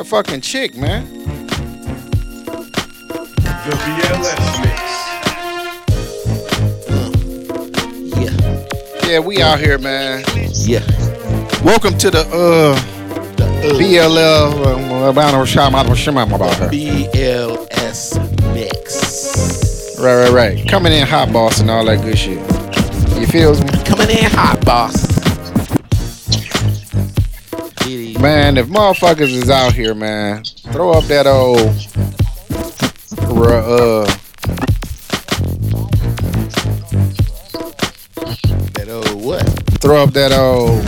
a fucking chick, man. The BLS mix. Yeah. Yeah, we out here, man. Yeah. Welcome to the uh The uh, BLL uh, about about. BLS mix. Right, right, right. Coming in hot boss and all that good shit. You feels me? Coming in hot, boss. Man, if motherfuckers is out here, man, throw up that old uh That old what? throw up that old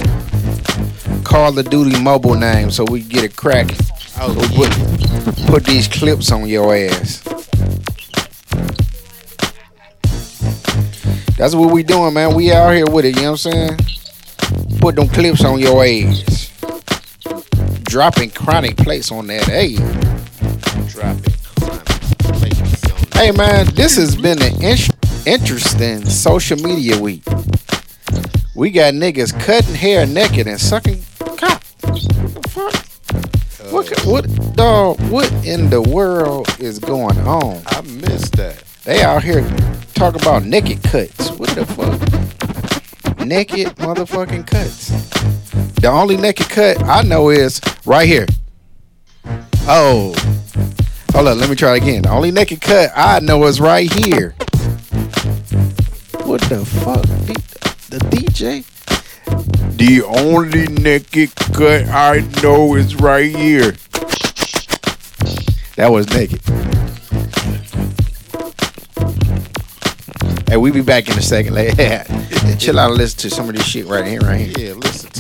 Call of Duty mobile name so we can get it cracking. Oh, Put, put these clips on your ass. That's what we doing, man. We out here with it, you know what I'm saying? Put them clips on your ass. Dropping chronic plates on that. Hey. dropping chronic plates on Hey man, this has been an in- interesting social media week. We got niggas cutting hair naked and sucking cock. What the fuck? What, uh, what, dog? What in the world is going on? I missed that. They out here talk about naked cuts. What the fuck? Naked motherfucking cuts. The only naked cut I know is right here. Oh. Hold on, let me try it again. The only naked cut I know is right here. What the fuck? The DJ? The only naked cut I know is right here. That was naked. Hey, we be back in a second. Chill out and listen to some of this shit right here, right here. Yeah, listen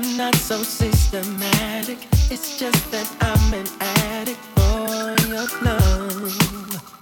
I'm not so systematic. It's just that I'm an addict for your love.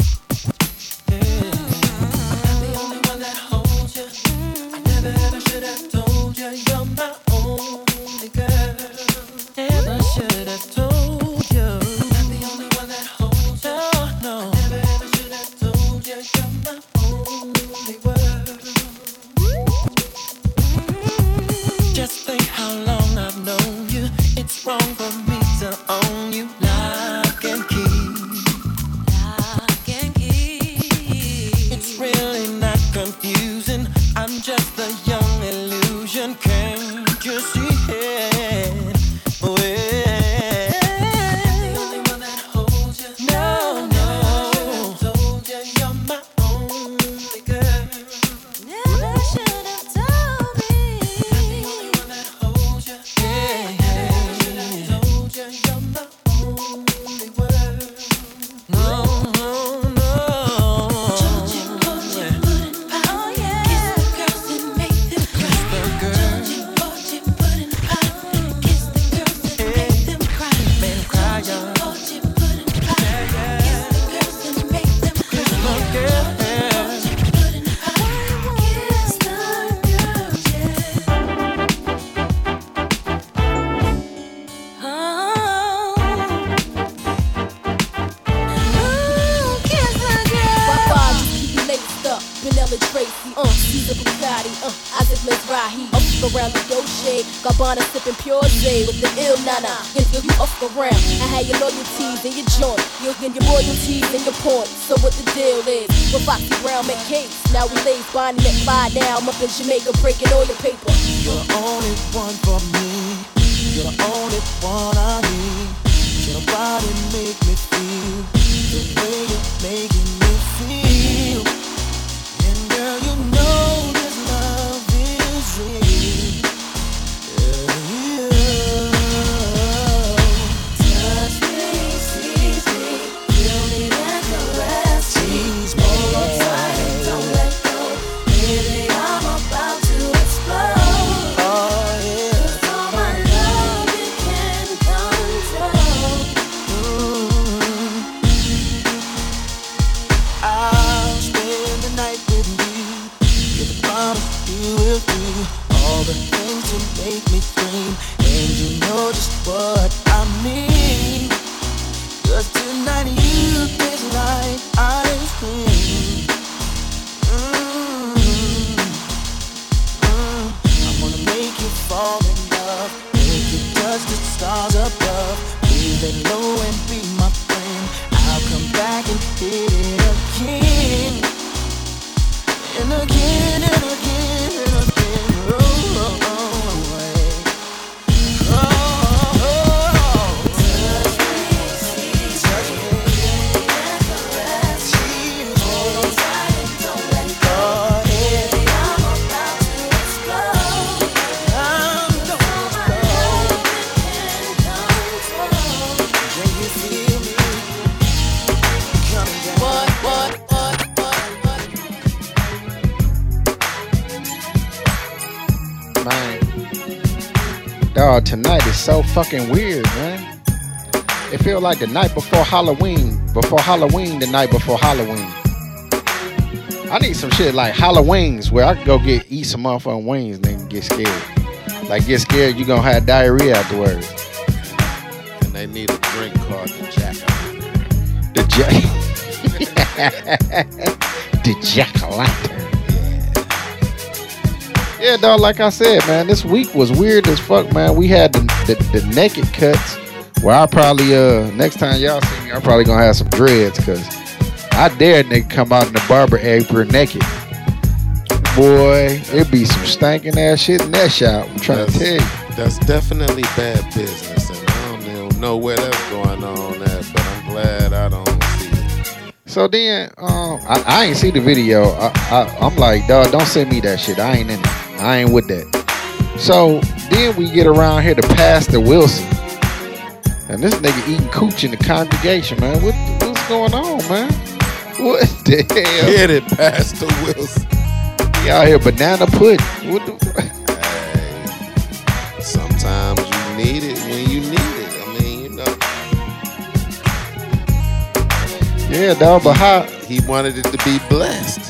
Tracy, uh, Caesar Bugatti, uh, Isaac Mizrahi. Up around the Dolce, Gabbana sipping pure J with the ill nana. You, you, up around. I had your loyalties in your joint, you get your royalties and your points. So what the deal is? With Foxy Brown cakes. Now we lays Bonnie McFly now. I'm up in Jamaica breaking all your paper. You're the only one for me. You're the only one I need. Can nobody make me feel the way you're making me Tonight is so fucking weird, man. It feel like the night before Halloween. Before Halloween, the night before Halloween. I need some shit like Halloweens where I can go get eat some motherfucking wings and then get scared. Like get scared, you gonna have diarrhea afterwards. And they need a drink called the Jack. The jack. the jack. Yeah, dog. Like I said, man, this week was weird as fuck, man. We had the the, the naked cuts. Where I probably uh next time y'all see me, I'm probably gonna have some dreads, cause I dare nigga come out in the barber apron naked. Boy, it'd be some stinking ass shit in that shop. I'm trying to tell you. That's definitely bad business, and I don't even know where that's going on at, but I'm glad I don't see it. So then, um, I, I ain't see the video. I, I, I'm like, dog, don't send me that shit. I ain't in it. I ain't with that. So then we get around here to Pastor Wilson, and this nigga eating cooch in the congregation, man. What what's going on, man? What the hell? Get it, Pastor Wilson. He out here banana pudding. What the? Hey, sometimes you need it when you need it. I mean, you know, Yeah, dog. But how? he wanted it to be blessed.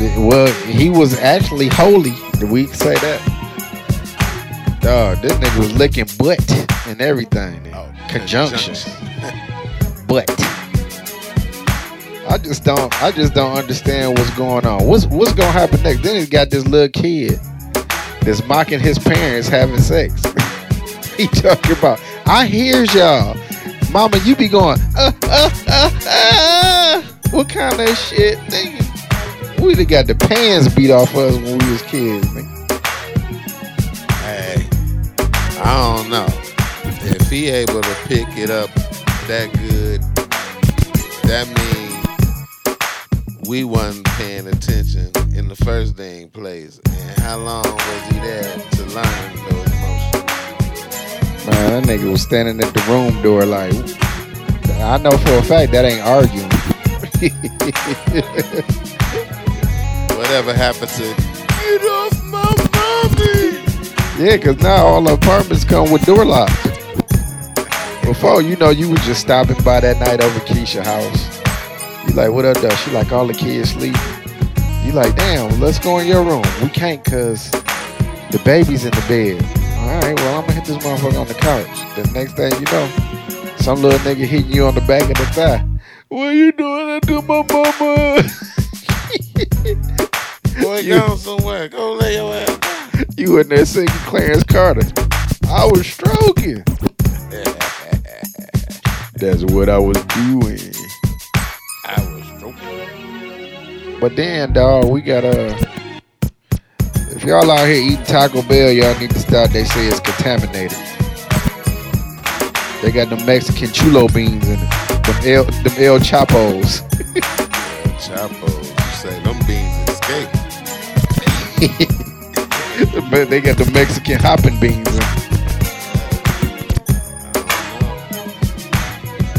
Well, he was actually holy. Did we say that? Dog, this nigga was licking butt and everything. Oh, Conjunction. Butt. I just don't. I just don't understand what's going on. What's What's gonna happen next? Then he's got this little kid that's mocking his parents having sex. he talking about. I hears y'all, mama. You be going. Uh, uh, uh, uh. What kind of shit, nigga? We done got the pants beat off us when we was kids, nigga. Hey, I don't know. If he able to pick it up that good, that means we wasn't paying attention in the first dang place. And how long was he there to learn those motions? Man, that nigga was standing at the room door like, I know for a fact that ain't arguing. Whatever happened to get off my mommy? yeah, cause now all the apartments come with door locks. Before, you know, you was just stopping by that night over Keisha house. You like, what up, though? She like, all the kids sleep. You like, damn, let's go in your room. We can't cause the baby's in the bed. All right, well, I'm gonna hit this motherfucker on the couch. The next thing you know, some little nigga hitting you on the back of the thigh. What you doing to my mama? Boy, You- go somewhere. Go lay your ass down. You in there singing Clarence Carter. I was stroking. That's what I was doing. I was stroking. But then, dog, we gotta. If y'all out here eating Taco Bell, y'all need to stop. They say it's contaminated. They got the Mexican chulo beans in it. Them El, them El Chapos. they got the Mexican hopping beans.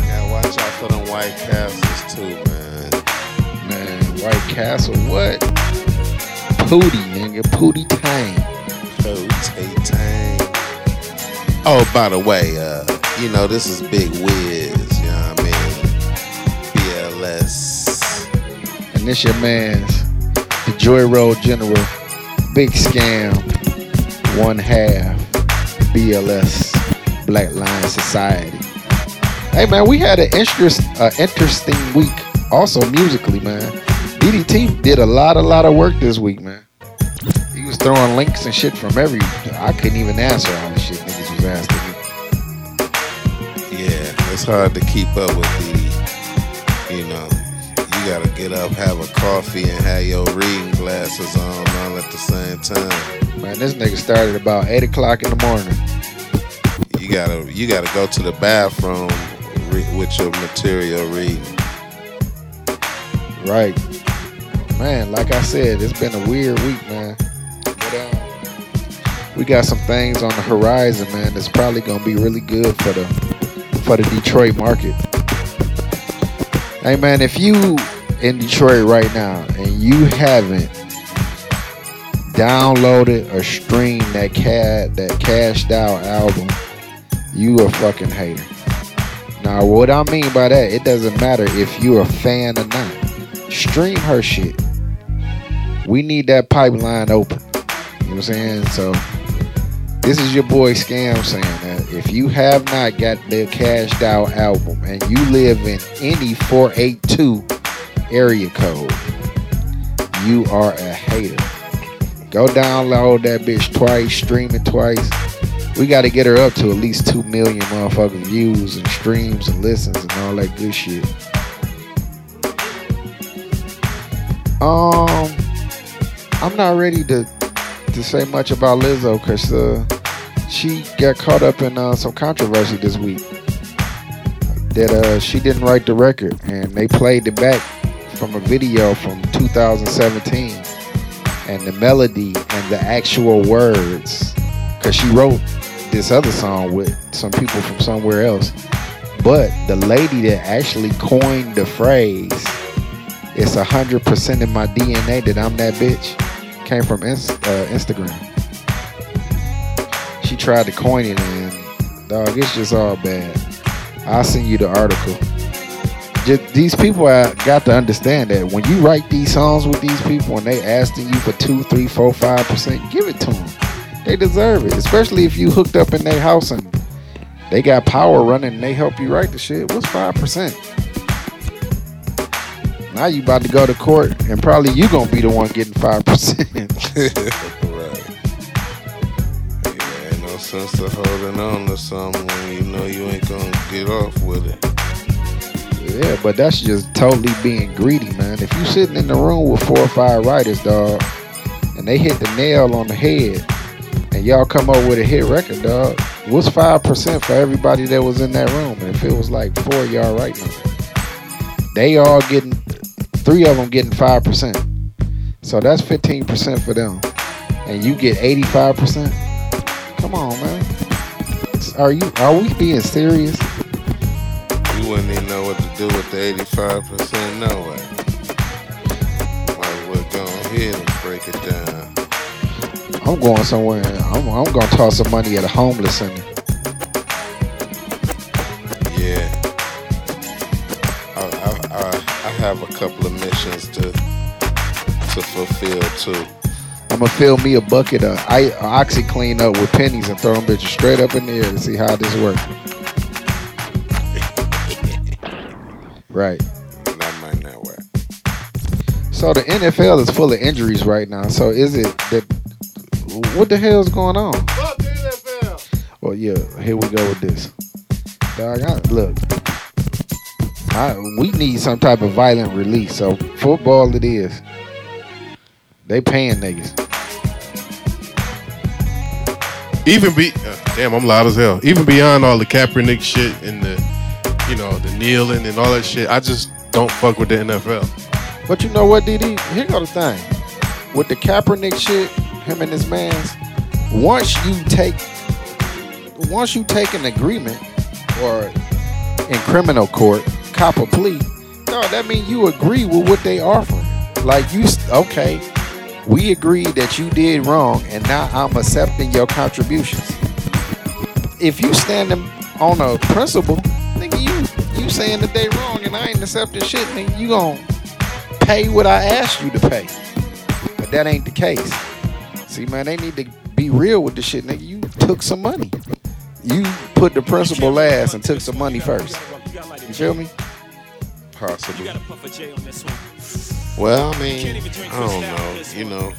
Gotta watch out for them White Castles too, man. Man, White Castle, what? Pootie, nigga. Pootie Tang. Oh, Tay-Tang. Oh, by the way, uh, you know, this is Big Wiz, you know what I mean? BLS. And this your man's the Joy Road General, Big Scam, One Half, BLS, Black Lion Society. Hey man, we had an interest, uh, interesting week. Also musically, man. DDT did a lot, a lot of work this week, man. He was throwing links and shit from every. I couldn't even answer all the shit niggas was asking me. Yeah, it's hard to keep up with the, you know, gotta get up, have a coffee, and have your reading glasses on all at the same time. Man, this nigga started about eight o'clock in the morning. You gotta, you gotta go to the bathroom re- with your material reading. Right. Man, like I said, it's been a weird week, man. But um, we got some things on the horizon, man, that's probably gonna be really good for the for the Detroit market. Hey man, if you in Detroit right now and you haven't downloaded or streamed that cat that cashed out album, you a fucking hater. Now what I mean by that, it doesn't matter if you're a fan or not stream her shit. We need that pipeline open. You know what I'm saying? So this is your boy Scam saying that if you have not got the cashed out album and you live in any 482 area code, you are a hater. Go download that bitch twice, stream it twice. We got to get her up to at least 2 million motherfucking views and streams and listens and all that good shit. Um, I'm not ready to to say much about Lizzo because uh, she got caught up in uh, some controversy this week. That uh, she didn't write the record, and they played it back from a video from 2017, and the melody and the actual words, because she wrote this other song with some people from somewhere else. But the lady that actually coined the phrase it's a hundred percent in my DNA that I'm that bitch. Came from Inst- uh, Instagram. She tried to coin it, and dog, it's just all bad. I'll send you the article. Just, these people I got to understand that when you write these songs with these people and they asking you for two, three, four, five percent, give it to them. They deserve it, especially if you hooked up in their house and they got power running and they help you write the shit. What's five percent? Now you about to go to court, and probably you gonna be the one getting five percent. right. Yeah, ain't no sense to holding on to something when you know you ain't gonna get off with it. Yeah, but that's just totally being greedy, man. If you sitting in the room with four or five writers, dog, and they hit the nail on the head, and y'all come up with a hit record, dog, what's five percent for everybody that was in that room? And if it was like four of y'all writing, they all getting three of them getting five percent. So that's fifteen percent for them, and you get eighty-five percent. Come on, man. Are you? Are we being serious? You wouldn't even know what to do with the 85% no way. Might well go ahead and break it down. I'm going somewhere. I'm, I'm going to toss some money at a homeless center. Yeah. I, I, I, I have a couple of missions to to fulfill too. I'm gonna fill me a bucket of I, OxiClean up with pennies and throw them bitches straight up in the air to see how this works. Right. That might not work. So the NFL is full of injuries right now. So is it that what the hell is going on? Fuck the NFL. Well, yeah, here we go with this. Dog, I, look, I, we need some type of violent release. So football it is. They paying niggas. Even be uh, damn, I'm loud as hell. Even beyond all the Kaepernick shit and the, you know, the kneeling and all that shit, I just don't fuck with the NFL. But you know what, DD? Here go the thing. With the Kaepernick shit, him and his mans, once you take once you take an agreement or in criminal court, cop a plea, no, that means you agree with what they offer. Like you okay, we agree that you did wrong and now I'm accepting your contributions. If you standing on a principle, nigga, you you saying that they wrong and I ain't accepting shit, nigga, you gon' pay what I asked you to pay. But that ain't the case. See, man, they need to be real with the shit, nigga. You took some money. You put the principal last and took some money first. You feel me? Possibly. Well, I mean, I don't know. You know,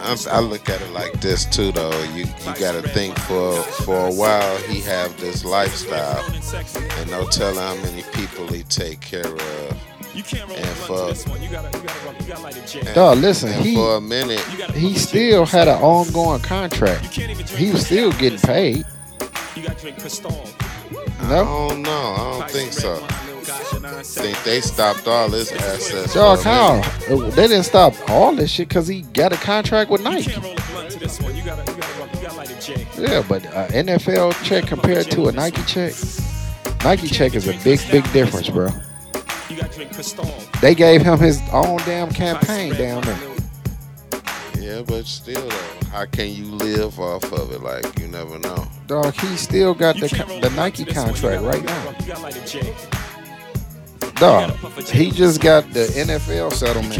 I'm, I look at it like this too, though. You you got to think for for a while he have this lifestyle, and no telling how many people he take care of. And for and, Dog, listen, he for a minute, he still had an ongoing contract. He was still getting paid. I No, don't know. I don't think so. I think they stopped all his assets. dog, for a how. They didn't stop all this shit because he got a contract with Nike. Yeah, but uh, NFL check compared to a Nike check, Nike check is a big, big difference, bro. They gave him his own damn campaign down there. Yeah, but still, though, how can you live off of it? Like you never know. Dog, he still got the the Nike contract right now. Dog, he just got the NFL settlement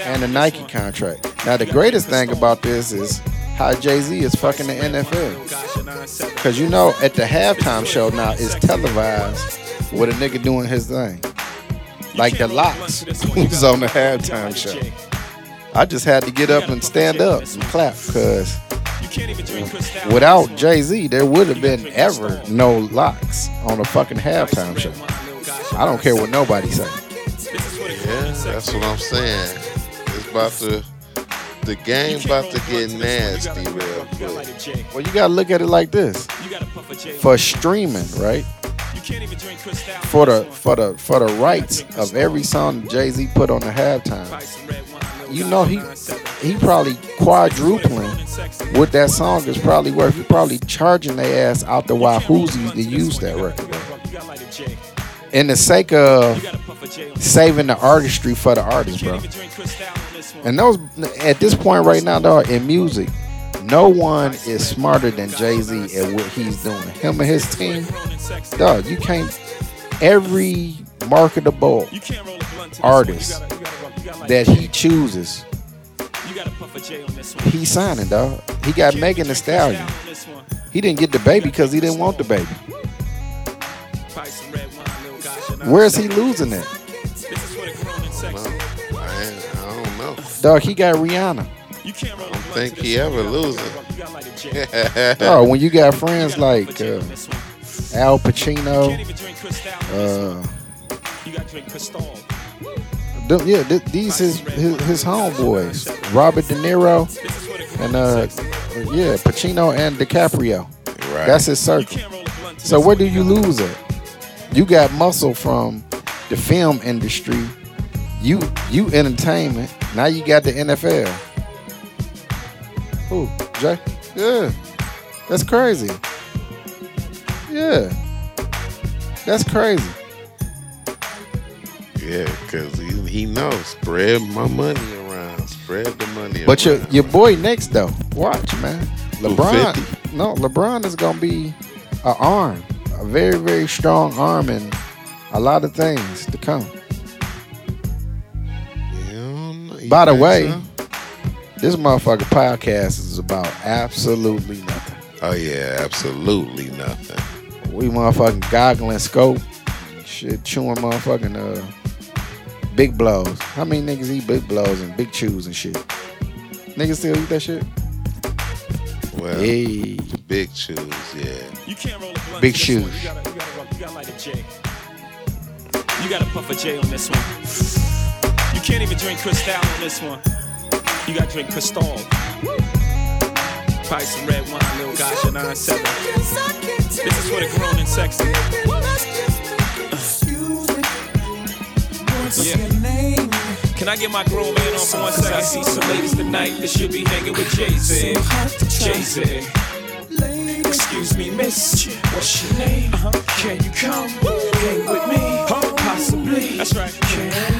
and the Nike contract. Now, the greatest thing about this is how Jay Z is fucking the NFL. Because you know, at the halftime show now, it's televised with a nigga doing his thing. Like the locks was on the halftime show. I just had to get up and stand up and clap because without Jay Z, there would have been ever no locks on a fucking halftime show. I don't care what nobody say. Yeah, that's what I'm saying. It's about to, the game about to get nasty real quick. Well, you gotta look at it like this: for streaming, right? For the for the for the rights of every song Jay Z put on the halftime, you know he he probably quadrupling what that song is probably worth. He probably charging their ass out the wahoozies to use that record. bro. In the sake of saving the artistry for the artist, bro. And those at this point right now, dog, in music, no one is smarter than Jay Z at what he's doing. Him and his team, dog, you can't. Every marketable artist that he chooses, he's signing, dog. He got Megan Thee Stallion. He didn't get the baby because he didn't want the baby. Where's he losing at? No, I, I don't know. Dog, he got Rihanna. I don't think he ever loses. Oh, when you got friends like uh, Al Pacino, uh, them- yeah, th- these his, his his homeboys, Robert De Niro, and uh, yeah, Pacino and DiCaprio. Right. That's his circle. So where do you lose at? You got muscle from the film industry. You you entertainment. Now you got the NFL. Who? Jay? Yeah. That's crazy. Yeah. That's crazy. Yeah, because he, he knows. Spread my money around. Spread the money But your around. your boy next though, watch man. LeBron, 50? no, LeBron is gonna be a arm, a very very strong arm, and a lot of things to come. You don't know. You By the way, so? this motherfucker podcast is about absolutely nothing. Oh, yeah, absolutely nothing. We motherfucking goggling scope, shit, chewing motherfucking uh, big blows. How many niggas eat big blows and big chews and shit? Niggas still eat that shit? Well, Hey. the big shoes, yeah. You can't roll a blunt Big to shoes. You gotta, you gotta, roll- you gotta light a J. You gotta puff a J on this one. You can't even drink Cristal on this one. You gotta drink Cristal. Probably some red wine, little gosh, and 9-7. This is for the grown and sexy. Yeah. Can I get my grown man on for one second? I see some ladies tonight that should be hanging with Jay Z. Jay Z. Excuse me, miss. What's your name? Uh-huh. Can you come hang with me? Possibly. That's right. Can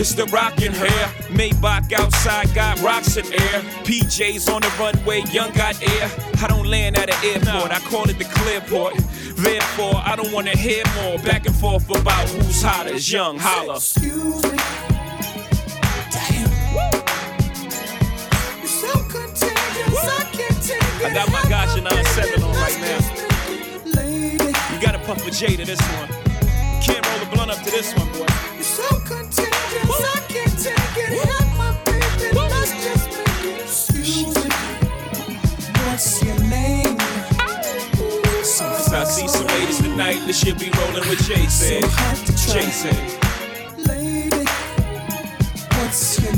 It's the rockin' hair. Maybach outside got rocks in air. PJs on the runway, young got air. I don't land at an airport, I call it the clearport. Therefore, I don't wanna hear more back and forth about who's hotter. Young holla. Excuse me. I got my gotcha 9-7 on right now. You gotta puff a J to this one. Can't roll a blunt up to this one, boy. Cause I see that should be rolling with Jason. Lady, what's your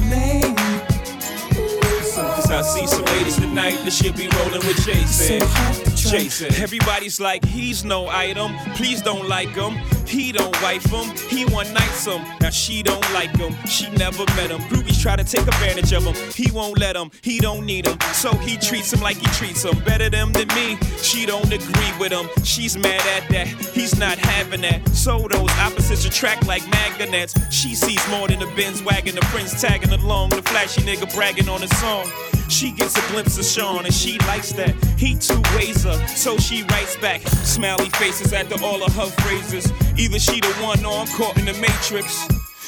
I see some ladies tonight that should be rolling with Jason. Jason. Everybody's like, he's no item. Please don't like him. He don't wife him. He one nights him. Now she don't like him. She never met him. Groupies try to take advantage of him. He won't let him. He don't need him. So he treats him like he treats him. Better them than me. She don't agree with him. She's mad at that. He's not having that. So those opposites attract like magnets. She sees more than a Benz wagon. The friends tagging along. The flashy nigga bragging on his song. She gets a glimpse of Sean and she likes that. He too ways her, so she writes back. Smiley faces after all of her phrases. Either she the one or I'm caught in the matrix.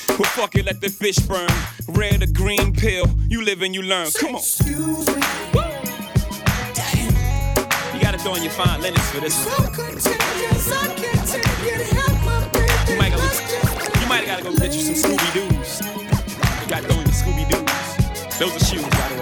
Well, fuck it, let the fish burn. Red or green pill, you live and you learn. Come on. Woo. You gotta throw in your fine linens for this one. You might, gotta, you might gotta go get you some Scooby Doo's. You gotta throw in your Scooby Doo's. Those are shoes, by the way.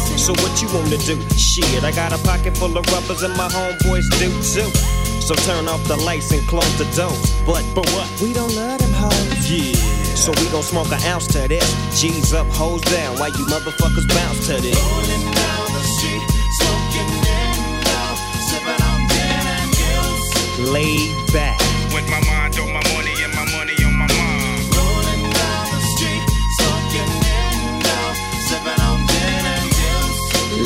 So what you wanna do? Shit, I got a pocket full of rubbers and my homeboys do too. So turn off the lights and close the doors. But but what? We don't love them hoes. Yeah. So we gon' smoke an ounce to this. G's up, hoes down. Why you motherfuckers bounce to this. Rolling down the Laid back. With my mind on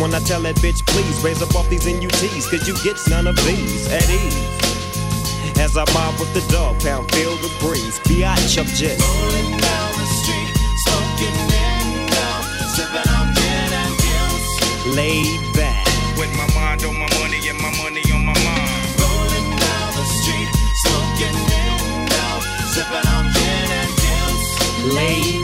when I tell that bitch, please raise up off these NUTs, cause you get none of these at ease. As I mob with the dog pound, feel the breeze. Biatch, I'm just Rolling down the street, smoking indo, sipping on gin and juice. laid back. With my mind on my money and my money on my mind. Rolling down the street, smoking indo, sipping on gin and juice. laid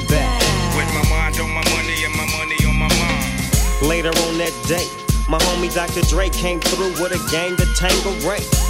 Later on that day, my homie Dr. Dre came through with a gang to Tango Ray.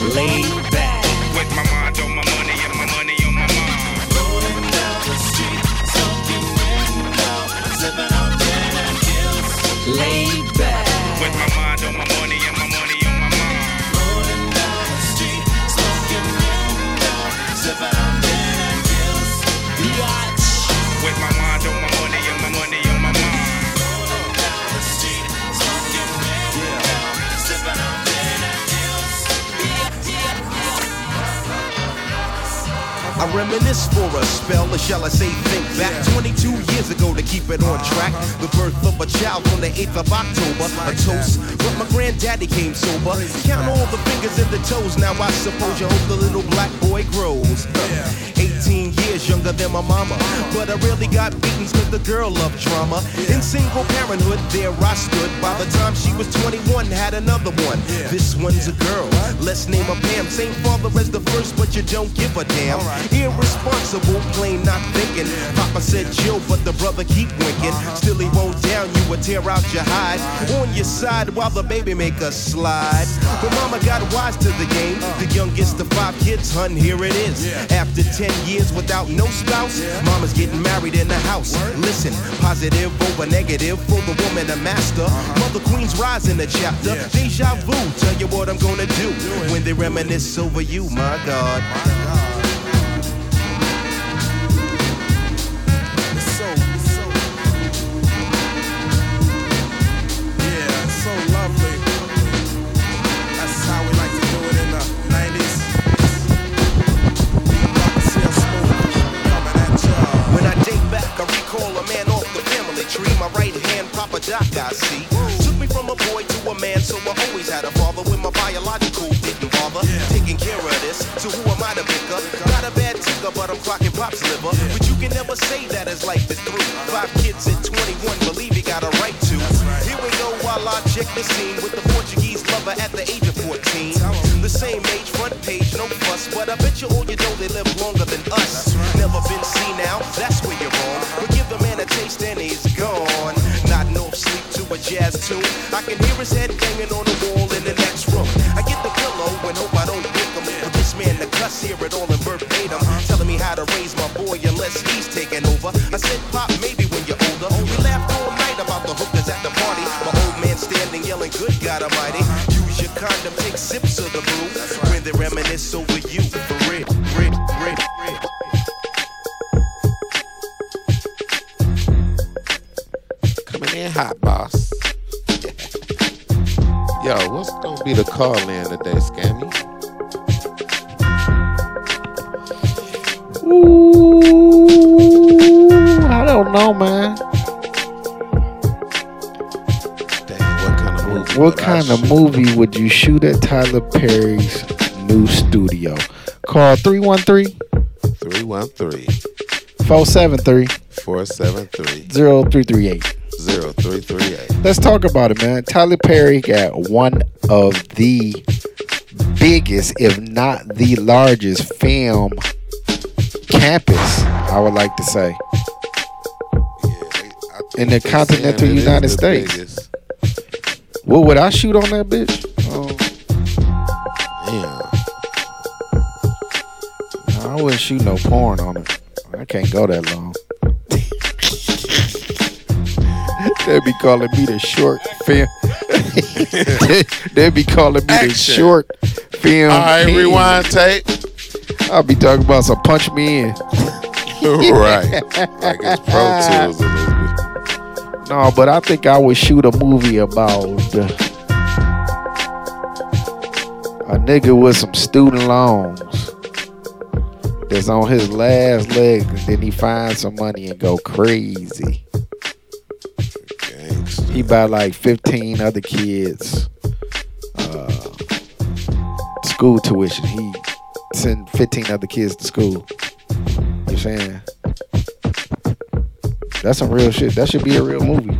Laid back. With my mind on my money and my money on my mind. Rolling down the street, smoking indo, sipping on gin and laid back. With my mind on my money reminisce for a spell, or shall I say think back 22 years ago to keep it on track. The birth of a child on the 8th of October, a toast. But my granddaddy came sober. Count all the fingers and the toes, now I suppose you hope the little black boy grows. 18 years younger than my mama, but I really got beatings cause the girl loved drama. In single parenthood, there I stood. By the time she was 21, had another one. This one's a girl, let's name a Pam. Same father as the first, but you don't give a damn. Irresponsible, plain not thinking. Papa said chill, but the brother keep winking. Uh-huh. Still he won't down you or tear out your hide. Uh-huh. On your side while the baby make a slide. Uh-huh. But mama got wise to the game. The youngest of five kids, hun, here it is. After 10 years without no spouse, mama's getting married in the house. Listen, positive over negative for the woman a master. Mother Queen's rise in the chapter. Deja vu, tell you what I'm gonna do when they reminisce over you, my God. It's so, it's so, yeah, so lovely. That's how we like to do it in the 90s. Still smooth, coming at ya. When I date back, I recall a man off the family tree. My right hand, Papa Doc, I see. Took me from a boy to a man, so I always had a but pop's liver. But you can never say that his life is through. Five kids at 21, believe he got a right to. Here we go while I check the scene with the Portuguese lover at the age of 14. The same age, front page, no fuss, but I bet you all you know they live longer than us. Never been seen now, that's where you're wrong. But give the man a taste and he's gone. Not off sleep to a jazz tune. I can hear his head banging on Almighty. Use your condom, take sips of the brew. When they reminisce over you. For real, real, real. Coming in hot, boss. Yo, what's gonna be the call in What would I kind of shoot? movie would you shoot at Tyler Perry's new studio? Call 313 313 473 473 0338. 0338. Let's talk about it, man. Tyler Perry got one of the biggest, if not the largest, film campus, I would like to say. In the continental saying it is United States. What would I shoot on that bitch? Oh, Damn. I wouldn't shoot no porn on it. I can't go that long. They'd be calling me the short film. They'd be calling me the short Film. All right, rewind tape. I'll be talking about some punch me in. right. Like it's Pro Tools. No, but I think I would shoot a movie about a nigga with some student loans that's on his last leg, and then he finds some money and go crazy. Gangsta. He buy like 15 other kids uh, school tuition. He send 15 other kids to school. You saying? That's some real shit. That should be a real movie.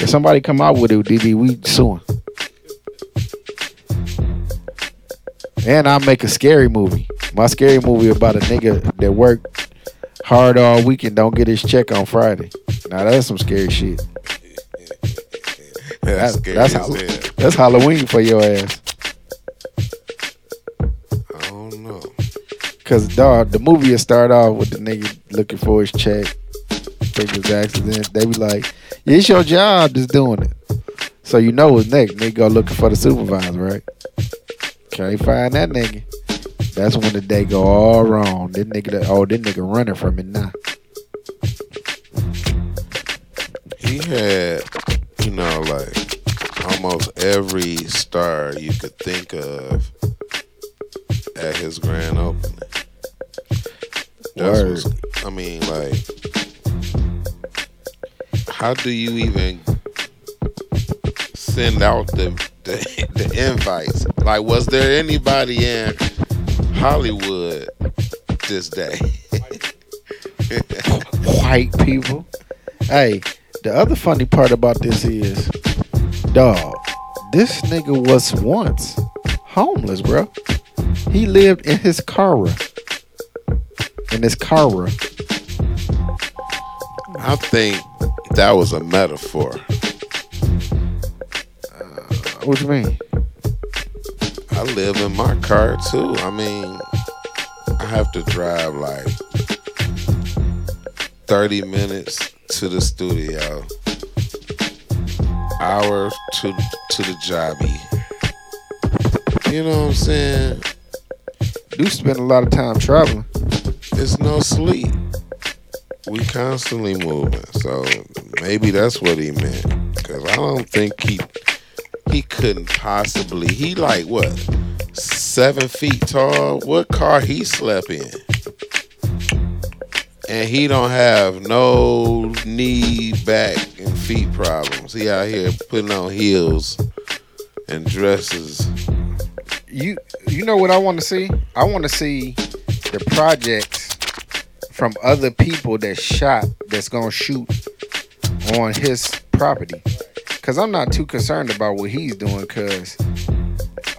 If somebody come out with it, DD, we suing. And I'll make a scary movie. My scary movie about a nigga that worked hard all week and don't get his check on Friday. Now that's some scary shit. That's That- scary that's, hell. that's Halloween for your ass. I don't know. Cause dog, the movie will start off with the nigga looking for his check, his accident. They be like, "It's your job just doing it." So you know what's next. Nigga go looking for the supervisor, right? Can't find that nigga. That's when the day go all wrong. This nigga, that- oh, this nigga running from it now. He had, you know, like almost every star you could think of at his grand opening. That's Word. what's, I mean, like, how do you even send out the, the the invites? Like, was there anybody in Hollywood this day? White people. Hey, the other funny part about this is, dog, this nigga was once homeless, bro. He lived in his car. In his car. I think that was a metaphor. Uh, what do you mean? I live in my car too. I mean, I have to drive like 30 minutes to the studio, hour to to the jobby. You know what I'm saying? Do spend a lot of time traveling. It's no sleep. We constantly moving, so maybe that's what he meant. Cause I don't think he he couldn't possibly. He like what seven feet tall. What car he slept in? And he don't have no knee, back, and feet problems. He out here putting on heels and dresses. You you know what I want to see? I want to see the projects from other people that shot that's gonna shoot on his property. Cause I'm not too concerned about what he's doing. Cause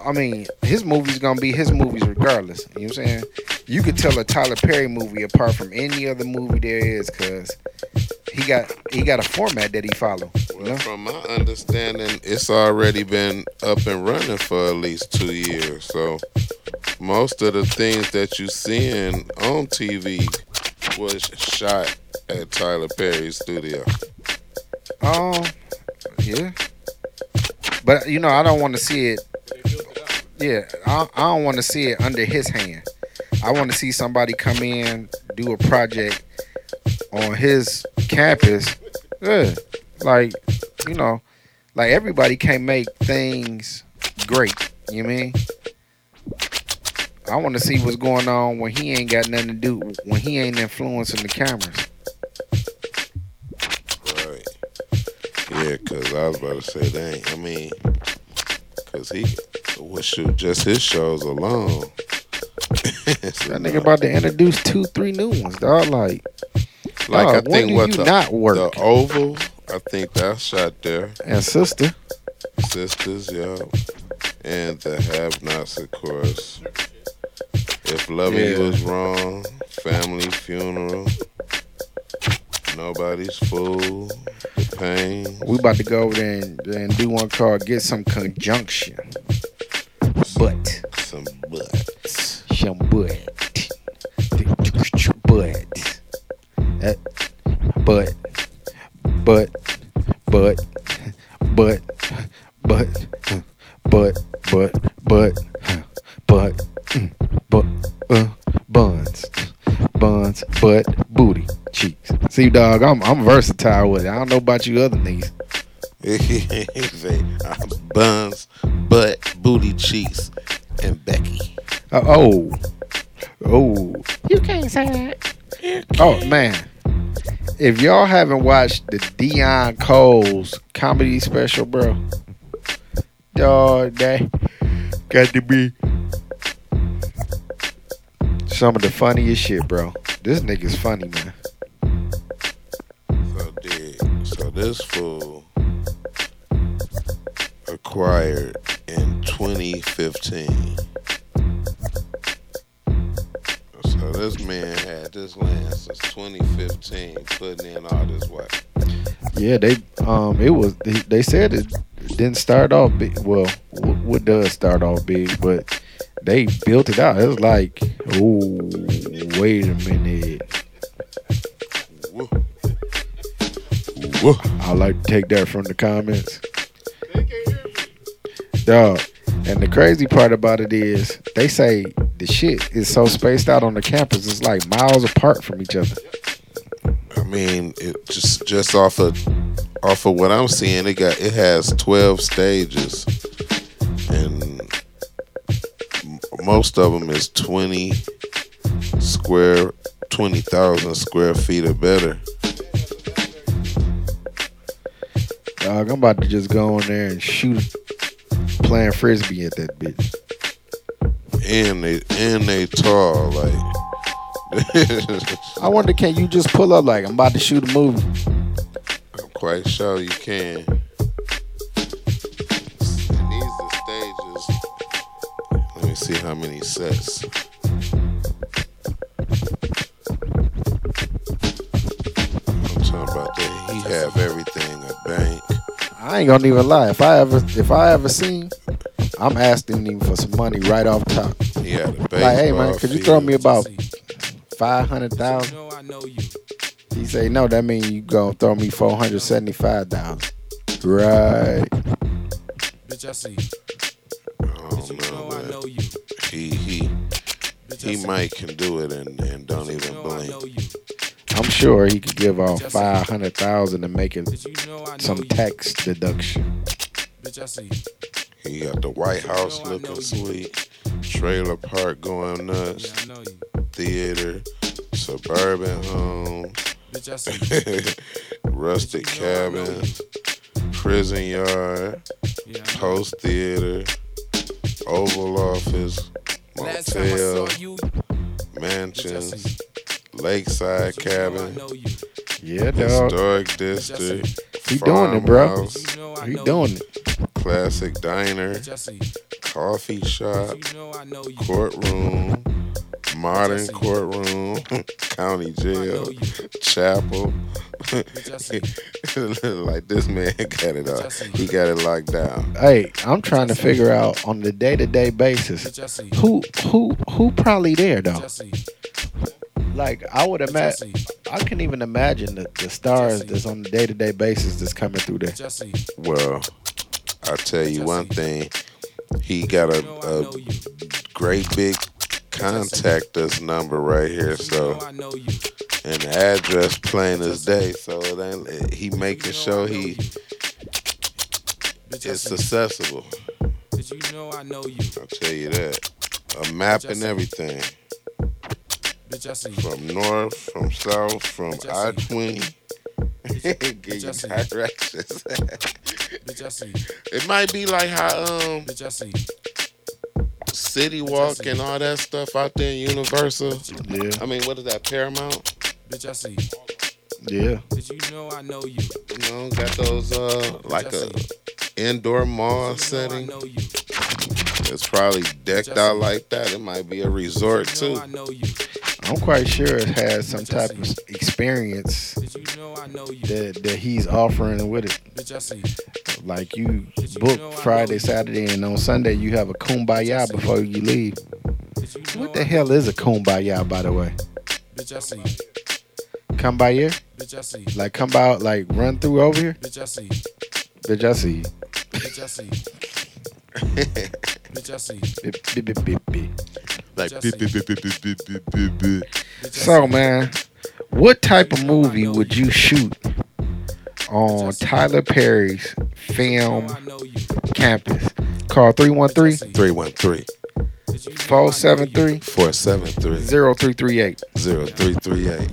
I mean, his movie's gonna be his movies regardless. You know what I'm saying? You could tell a Tyler Perry movie apart from any other movie there is, cause he got he got a format that he follow. Know? From my understanding, it's already been up and running for at least two years. So most of the things that you seeing on TV was shot at Tyler Perry's studio. Um, yeah. But you know, I don't want to see it. Yeah, I, I don't want to see it under his hand. I want to see somebody come in, do a project on his campus. Yeah, like you know, like everybody can't make things great. You know I mean? I want to see what's going on when he ain't got nothing to do, when he ain't influencing the cameras. Right. Yeah, because I was about to say, dang, I mean, because he would shoot just his shows alone. That nigga about to introduce two, three new ones, dog. Like, Like I dog, when think what the, not work? the Oval, I think that's shot there. and sister, Sisters, yeah. And the have nots, of course. If loving yeah. you is wrong, family funeral. Nobody's fool. The pain. We about to go over there and, and do one called Get Some Conjunction. But. Some buts. Some but. But. That, but. But. But. But. But. But. But. But. but. See, dog, I'm I'm versatile with it. I don't know about you other niggas. he say buns, butt, booty cheeks, and Becky. Uh, oh, oh, you can't say that. Oh man, if y'all haven't watched the Deon Cole's comedy special, bro, dog, that got to be some of the funniest shit, bro. This nigga's funny, man. This fool acquired in 2015. So this man had this land since 2015, putting in all this work. Yeah, they um, it was they, said it didn't start off big. Well, what does start off big, but they built it out. It was like, oh, wait a minute. I like to take that from the comments. Dog. And the crazy part about it is they say the shit is so spaced out on the campus, it's like miles apart from each other. I mean, it just just off of off of what I'm seeing, it got it has 12 stages, and most of them is 20 square, 20,000 square feet or better. Dog, I'm about to just go in there and shoot playing frisbee at that bitch. And they and they tall like. I wonder, can you just pull up like I'm about to shoot a movie? I'm quite sure you can. And these are stages. Let me see how many sets. I'm talking about that. He have bank. I ain't gonna even lie. If I ever, if I ever seen, I'm asking him for some money right off top. Yeah, had Like, hey man, baseball could you throw me about five hundred thousand? He say no. That mean you gonna throw me four hundred seventy five thousand. Right. Bitch, I see. Oh, I don't know, man. He he he might can do it and, and don't even blink. I'm sure he could give off five hundred thousand and make it some tax deduction. Bitch, I see. He got the White House looking sweet, trailer park going nuts, theater, suburban homes, Bitch, I see. rustic cabins, prison yard, post theater, Oval Office, Last time I motel, mansions, lakeside cabin, Yeah, dog. historic district, He doing it, bro. farmhouse, He doing it. classic diner, coffee shop, courtroom, modern courtroom, county jail, chapel. like this man got it all. He got it locked down. Hey, I'm trying to figure out on the day to day basis who who who probably there though. Like I would imagine, I can't even imagine the, the stars that's on the day to day basis that's coming through there. Well, I'll tell you one thing. He got a, a great big contact us number right here, so and the address plain as day. So it ain't, he making sure he it's accessible. Cause you know I know you. I'll tell you that. A map and everything. Bitch, I see. From north, from south, from I twenty. Give you directions. Bitch, I see. it might be like how um Bitch, I see. City Walk and all that stuff out there in Universal. Yeah. I mean, what is that, Paramount? Bitch, I see. Yeah. Cause you know I know you. You know, got those uh like a indoor mall setting. It's probably decked out like that. It might be a resort too. I'm quite sure it has some type of experience that that he's offering with it. Bitch, I see. Like you book Friday, Saturday, and on Sunday you have a kumbaya before you leave. What the hell is a kumbaya, by the way? Bitch, I see. Come by here? Bitch, I see. Like come by, like run through over here? Bitch, I see. Bitch, I see. you. Bitch, I see. Bitch, I see. Like, "Bit, bit, bit, bit, bit, bit, bit, bit, bit." So man, what type of movie would you shoot on Tyler Perry's film campus? Call 313 313 473 473 0338. 0338.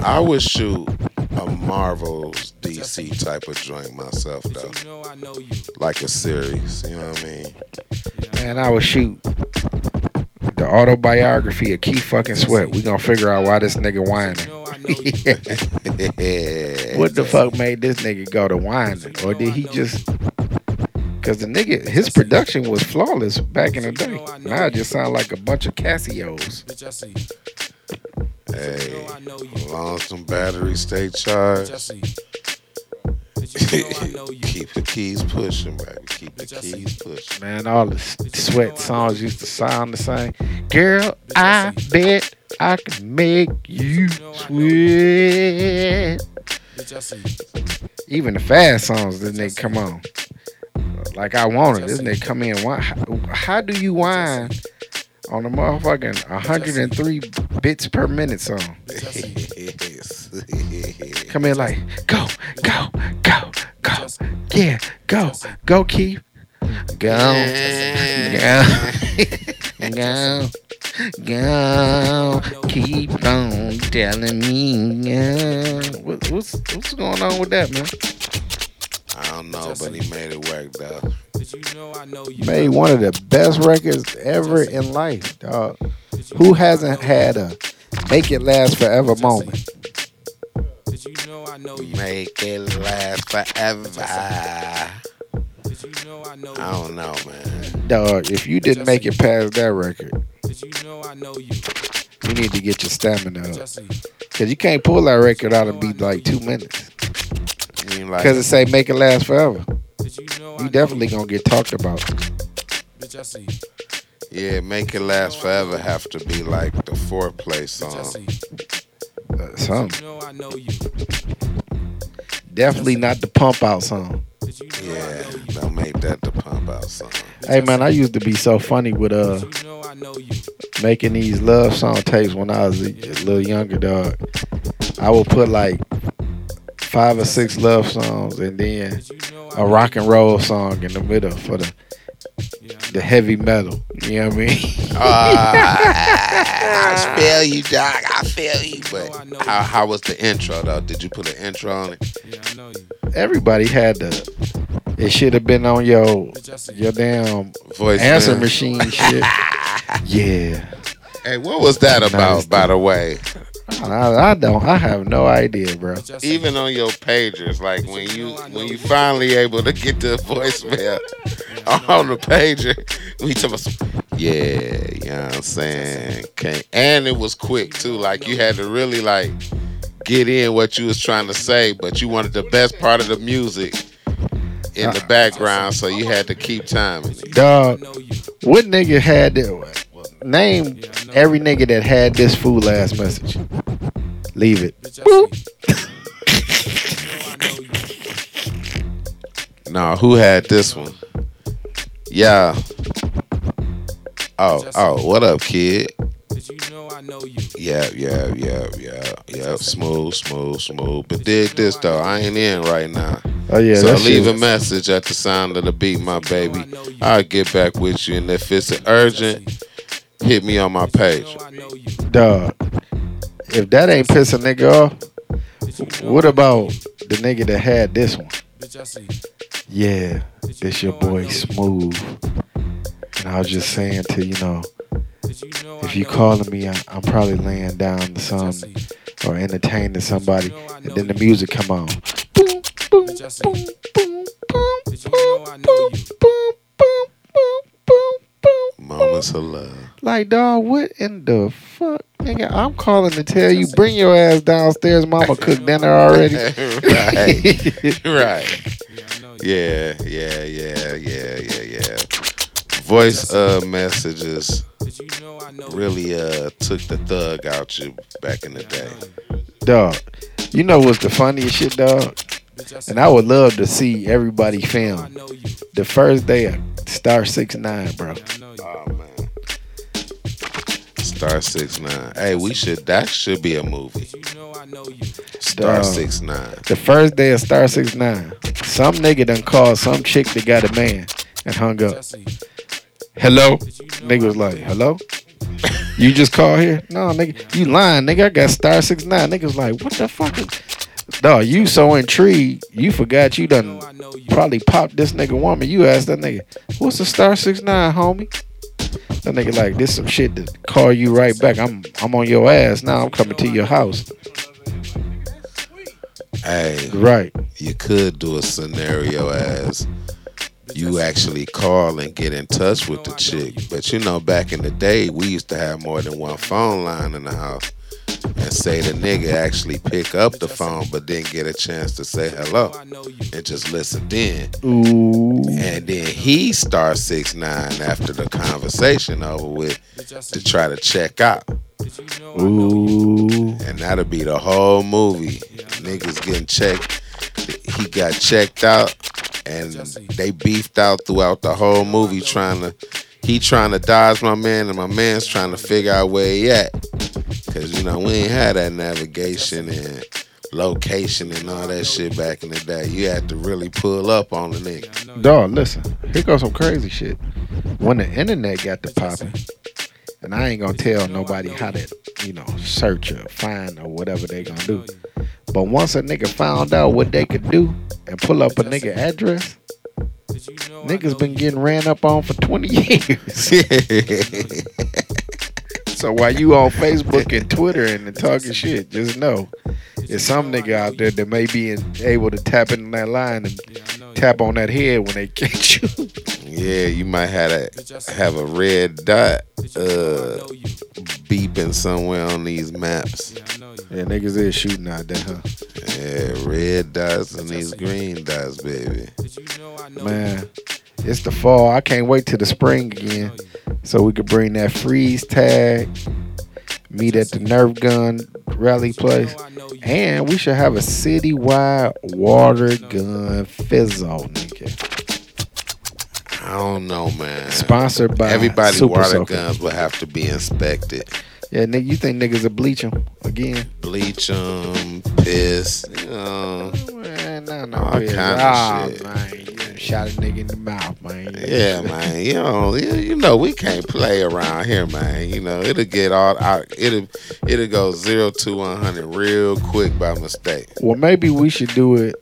I would shoot a Marvel's DC type of joint myself, though. Like a series, you know what I mean? Man, I would shoot the autobiography of Keith fucking Sweat. We gonna figure out why this nigga whining. what the fuck made this nigga go to whining? Or did he just Cause the nigga, his production was flawless back in the day. Now it just sound like a bunch of Casios. Hey, long some batteries stay charged, keep the keys pushing, baby. Keep the keys pushing. Man, all the sweat songs used to sound the same. Girl, I bet I can make you sweat. Even the fast songs, this nigga come on. Like I wanted, this nigga come in. Why, how, how do you whine on a motherfucking 103 beats per minute song? Come in like, go, go, go, go. Yeah, go, go, Keith. Go, go, go, go. Keep on telling me. Yeah. What, what's what's going on with that, man? I don't know, but he made it work, though. Made one of the best records ever in life, dog. Who hasn't had a make it last forever moment? Make it last forever. I don't know, man. Dog, if you didn't make it past that record, you need to get your stamina up. Cause you can't pull that record out and be like two minutes. I like, Cause it say make it last forever. You definitely gonna get talked about. yeah, make it last forever have to be like the foreplay song. Uh, something. Definitely not the pump out song. Yeah, don't make that the pump out song. Hey man, I used to be so funny with uh making these love song tapes when I was a, a little younger dog. I would put like five or six love songs and then a rock and roll song in the middle for the the heavy metal. You know what I mean? Ah, I feel you, Doc. I feel you. But how, how was the intro, though? Did you put an intro on it? Everybody had the it should have been on your your damn Voice answer machine shit. Yeah. Hey, what was that about, by the way? I, I don't I have no idea, bro. Even on your pagers, like when you when you finally able to get the voicemail on the pager, we talk about some, yeah, you know what I'm saying? Okay. And it was quick too. Like you had to really like get in what you was trying to say, but you wanted the best part of the music in the background, so you had to keep timing it. Dog, what nigga had that? Name every nigga that had this fool ass message. Leave it. No, who had this one? Yeah. Oh, oh, what up, kid? Yeah, yeah, yeah, yeah, yeah. Smooth, smooth, smooth. But dig this though, I ain't in right now. Oh yeah, so leave shit- a message at the sound of the beat, my baby. I'll get back with you, and if it's urgent, hit me on my page. Dog, if that ain't piss a nigga off, what about the nigga that had this one? Yeah, this your boy Smooth. And I was just saying to you know, if you calling me, I, I'm probably laying down something or entertaining somebody, and then the music come on. Boom, boom, boom, Love. Like, dog, what in the fuck? Nigga, I'm calling to tell you, bring your ass downstairs. Mama cooked dinner already. right, right. Yeah, yeah, yeah, yeah, yeah, yeah. Voice uh messages really uh took the thug out you back in the day. Dog, you know what's the funniest shit, dog? And I would love to see everybody film the first day of Star Six Nine, bro. Oh man. Star Six Nine. Hey, we should that should be a movie. Star Dog. Six Nine. The first day of Star Six Nine, some nigga done called some chick that got a man and hung up. Hello? Nigga was like, hello? You just call here? No, nigga, you lying, nigga. I got Star Six Nine. Nigga was like, what the fuck? Is... Dog, you so intrigued, you forgot you done probably popped this nigga woman. You asked that nigga, what's the Star Six Nine, homie? That nigga like, this some shit to call you right back. I'm I'm on your ass now. I'm coming to your house. Hey, Right. you could do a scenario as you actually call and get in touch with the chick. But you know, back in the day, we used to have more than one phone line in the house. And say the nigga actually pick up the phone but didn't get a chance to say hello and just listened in. Ooh. And then he star six nine after the conversation over with to try to check out. Ooh. And that'll be the whole movie. Niggas getting checked. He got checked out and they beefed out throughout the whole movie trying to he trying to dodge my man and my man's trying to figure out where he at. Cause you know, we ain't had that navigation and location and all that shit back in the day. You had to really pull up on the nigga. Dog, listen. Here goes some crazy shit. When the internet got to popping, and I ain't gonna tell nobody how to, you know, search or find or whatever they gonna do. But once a nigga found out what they could do and pull up a nigga address, niggas been getting ran up on for 20 years. so while you on Facebook and Twitter and talking shit, just know there's some nigga out there that may be able to tap in that line and tap on that head when they catch you. Yeah, you might have a have a red dot uh beeping somewhere on these maps. Yeah, niggas is shooting out there, huh? Yeah, red dots and these green dots, baby. Man, it's the fall. I can't wait till the spring again, so we could bring that freeze tag, meet at the Nerf gun rally place, and we should have a citywide water gun fizzle, nigga. I don't know, man. Sponsored by Everybody Super water Soaker. guns will have to be inspected. Yeah, nigga, you think niggas will bleach them again? Bleach them, piss, you know, Man, nah, no, all kind Ah, of shit. man, shot a nigga in the mouth, man. Yeah, man. You know, you you know, we can't play around here, man. You know, it'll get all out. It'll it'll go zero to one hundred real quick by mistake. Well, maybe we should do it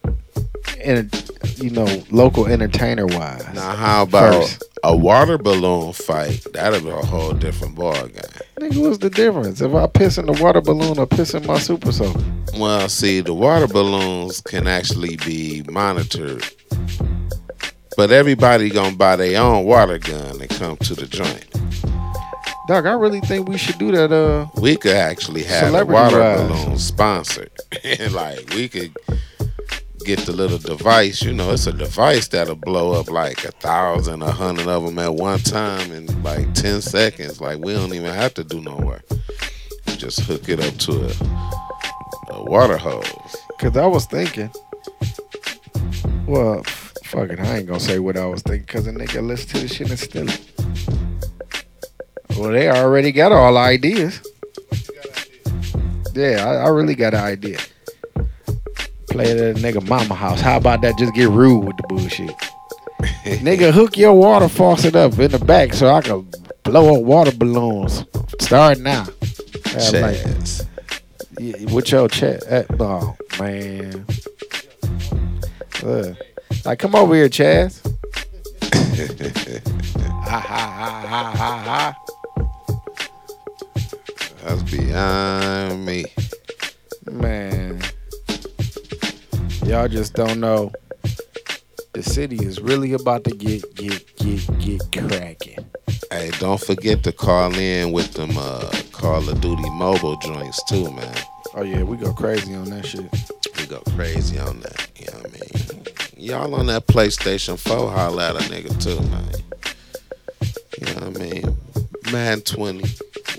in, you know, local entertainer wise. Now, how about First. a water balloon fight? That'll be a whole different ball game. Nigga, what's the difference? If I piss in the water balloon or piss in my super soaker? Well, see, the water balloons can actually be monitored, but everybody gonna buy their own water gun and come to the joint. Dog, I really think we should do that. Uh, We could actually have a water wise. balloon sponsored. And like we could get the little device. You know, it's a device that'll blow up like a thousand, a hundred of them at one time in like ten seconds. Like we don't even have to do no work. We just hook it up to a, a water hose. cause I was thinking. Well, f- fuck it, I ain't gonna say what I was thinking, cause a nigga listen to this shit and steal it. Well, they already got all ideas. Yeah, I, I really got an idea. Play it at a nigga mama house. How about that? Just get rude with the bullshit. nigga, hook your water faucet up in the back so I can blow up water balloons. Start now. Have like- Chaz. yeah, with your chat. Oh man. Uh, like, come over here, Chaz. ha ha ha ha ha ha. That's beyond me. Man, y'all just don't know. The city is really about to get get get get cracking. Hey, don't forget to call in with them uh, Call of Duty mobile joints too, man. Oh yeah, we go crazy on that shit. We go crazy on that. You know what I mean? Y'all on that PlayStation 4, holla at a nigga too, man. You know what I mean? Man 20,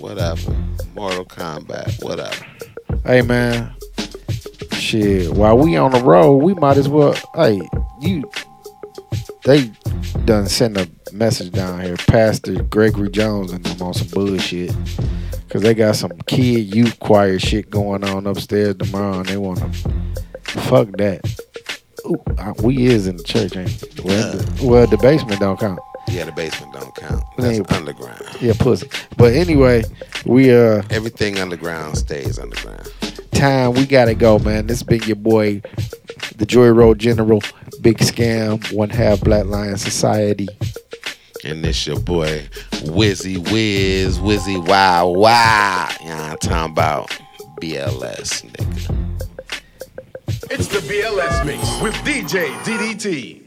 whatever. Mortal Kombat, whatever. Hey man, shit. While we on the road, we might as well. Hey, you. They done send a message down here, Pastor Gregory Jones and them on some bullshit. Cause they got some kid youth choir shit going on upstairs tomorrow, and they wanna fuck that. Ooh, uh, we is in the church, ain't we? Well, the, well, the basement don't count. Yeah, the basement don't count. That's ain't- underground. Yeah, pussy. But anyway, we uh Everything underground stays underground. time we gotta go, man. This been your boy, the Joy Road General, Big Scam, One Half Black Lion Society. And this your boy, Wizzy Wiz, Wizzy Wow Wow. You know what I'm talking about? BLS, nigga. It's the BLS mix with DJ DDT.